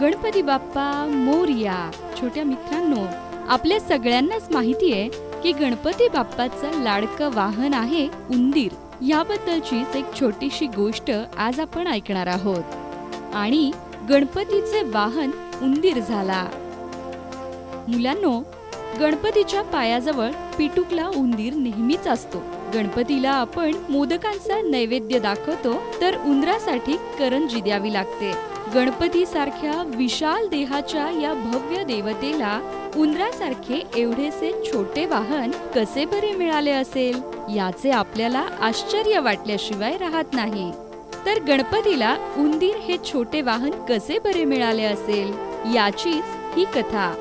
गणपती बाप्पा मोरया. छोट्या मित्रांनो आपल्या सगळ्यांनाच माहिती आहे की गणपती बाप्पाचं लाडकं वाहन आहे उंदीर. याबद्दलचीच एक छोटीशी गोष्ट आज आपण ऐकणार आहोत. आणि गणपतीचे वाहन उंदीर झाला. मुलांनो गणपतीच्या पायाजवळ पिटुकला उंदीर नेहमीच असतो. गणपतीला आपण मोदकांचा नैवेद्य दाखवतो तर उंदरासाठी करंजी द्यावी लागते. गणपती सारख्या विशाल देहाच्या या भव्य देवतेला उंदरासारखे एवढेसे छोटे वाहन कसे बरे मिळाले असेल? याचे आपल्याला आश्चर्य वाटल्याशिवाय राहत नाही. तर गणपतीला उंदीर हे छोटे वाहन कसे बरे मिळाले असेल? याचीच ही कथा.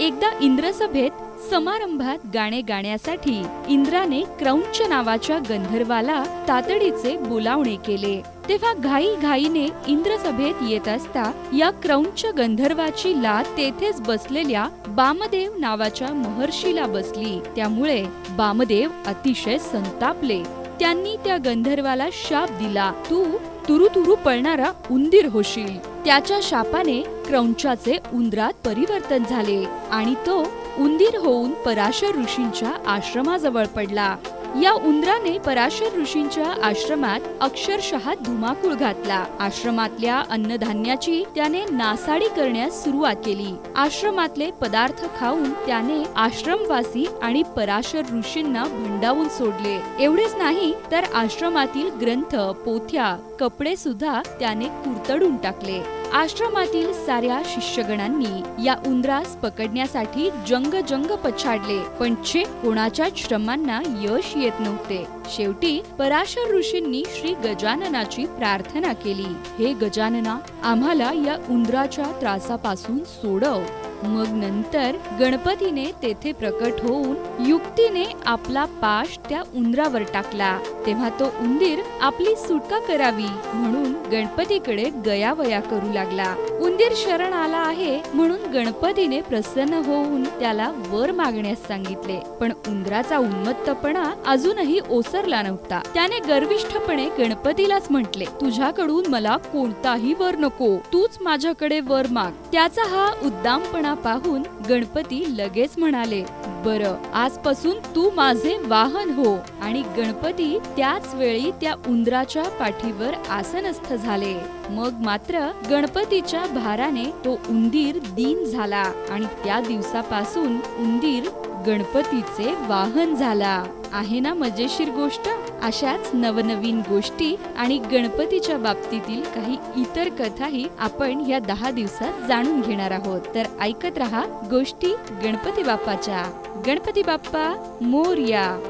एकदा इंद्रसभेत समारंभात गाणे गाण्यासाठी इंद्राने क्रौंच नावाच्या गंधर्वाला तातडीचे बोलावणे केले. तेव्हा घाई घाईने इंद्रसभेत येत असता या क्रौंच गंधर्वाची लात तेथेच बसलेल्या बामदेव नावाच्या महर्षीला बसली. त्यामुळे बामदेव अतिशय संतापले. त्यांनी त्या गंधर्वाला शाप दिला. तू तुरु तुरु पळणारा उंदीर होशील. त्याच्या शापाने क्रौंचाचे उंदरात परिवर्तन झाले आणि तो उंदीर होऊन पराशर ऋषींच्या आश्रमाजवळ पडला. या उंदराने पराशर ऋषींच्या आश्रमात अक्षरशः धुमाकूळ घातला. आश्रमातल्या अन्नधान्याची त्याने नासाडी करण्यास सुरुवात केली. आश्रमातले पदार्थ खाऊन त्याने आश्रमवासी आणि पराशर ऋषींना भंडावून सोडले. एवढेच नाही तर आश्रमातील ग्रंथ पोथ्या कपडे सुद्धा त्याने कुरतडून टाकले. आश्रमातील साऱ्या शिष्यगणांनी या उंदरास पकडण्यासाठी जंग जंग पछाडले पण छे कोणाच्या श्रमांना यश येत नव्हते. शेवटी पराशर ऋषींनी श्री गजाननाची प्रार्थना केली. हे गजानना आम्हाला या उंदराच्या त्रासापासून सोडव. मग नंतर गणपतीने तेथे प्रकट होऊन युक्तीने आपला पाश त्या उंदरावर टाकला. तेव्हा तो उंदीर आपली सुटका करावी म्हणून गणपतीकडे गयावया करू लागला. उंदीर शरण आला आहे म्हणून गणपतीने प्रसन्न होऊन त्याला वर मागण्यास सांगितले. पण उंदराचा उन्मत्तपणा अजूनही ओसरला नव्हता. त्याने गर्विष्ठपणे गणपतीलाच म्हटले तुझ्याकडून मला कोणताही वर नको. तूच माझ्याकडे वर माग. त्याचा हा उद्दामपणा पाहून गणपती लगेच म्हणाले बर आजपासून तू माझे वाहन हो. आणि गणपती त्याच वेळी त्या उंदराच्या पाठीवर आसनस्थ झाले. मग मात्र गणपतीच्या भाराने तो उंदीर दीन झाला आणि त्या दिवसापासून उंदीर गणपतीचे वाहन झाला. आहे ना मजेशीर गोष्ट? अशाच नवनवीन गोष्टी आणि गणपतीच्या बाबतीतील काही इतर कथाही आपण या दहा दिवसात जाणून घेणार आहोत. तर ऐकत रहा गोष्टी गणपती बाप्पाच्या. गणपती बाप्पा मोरया.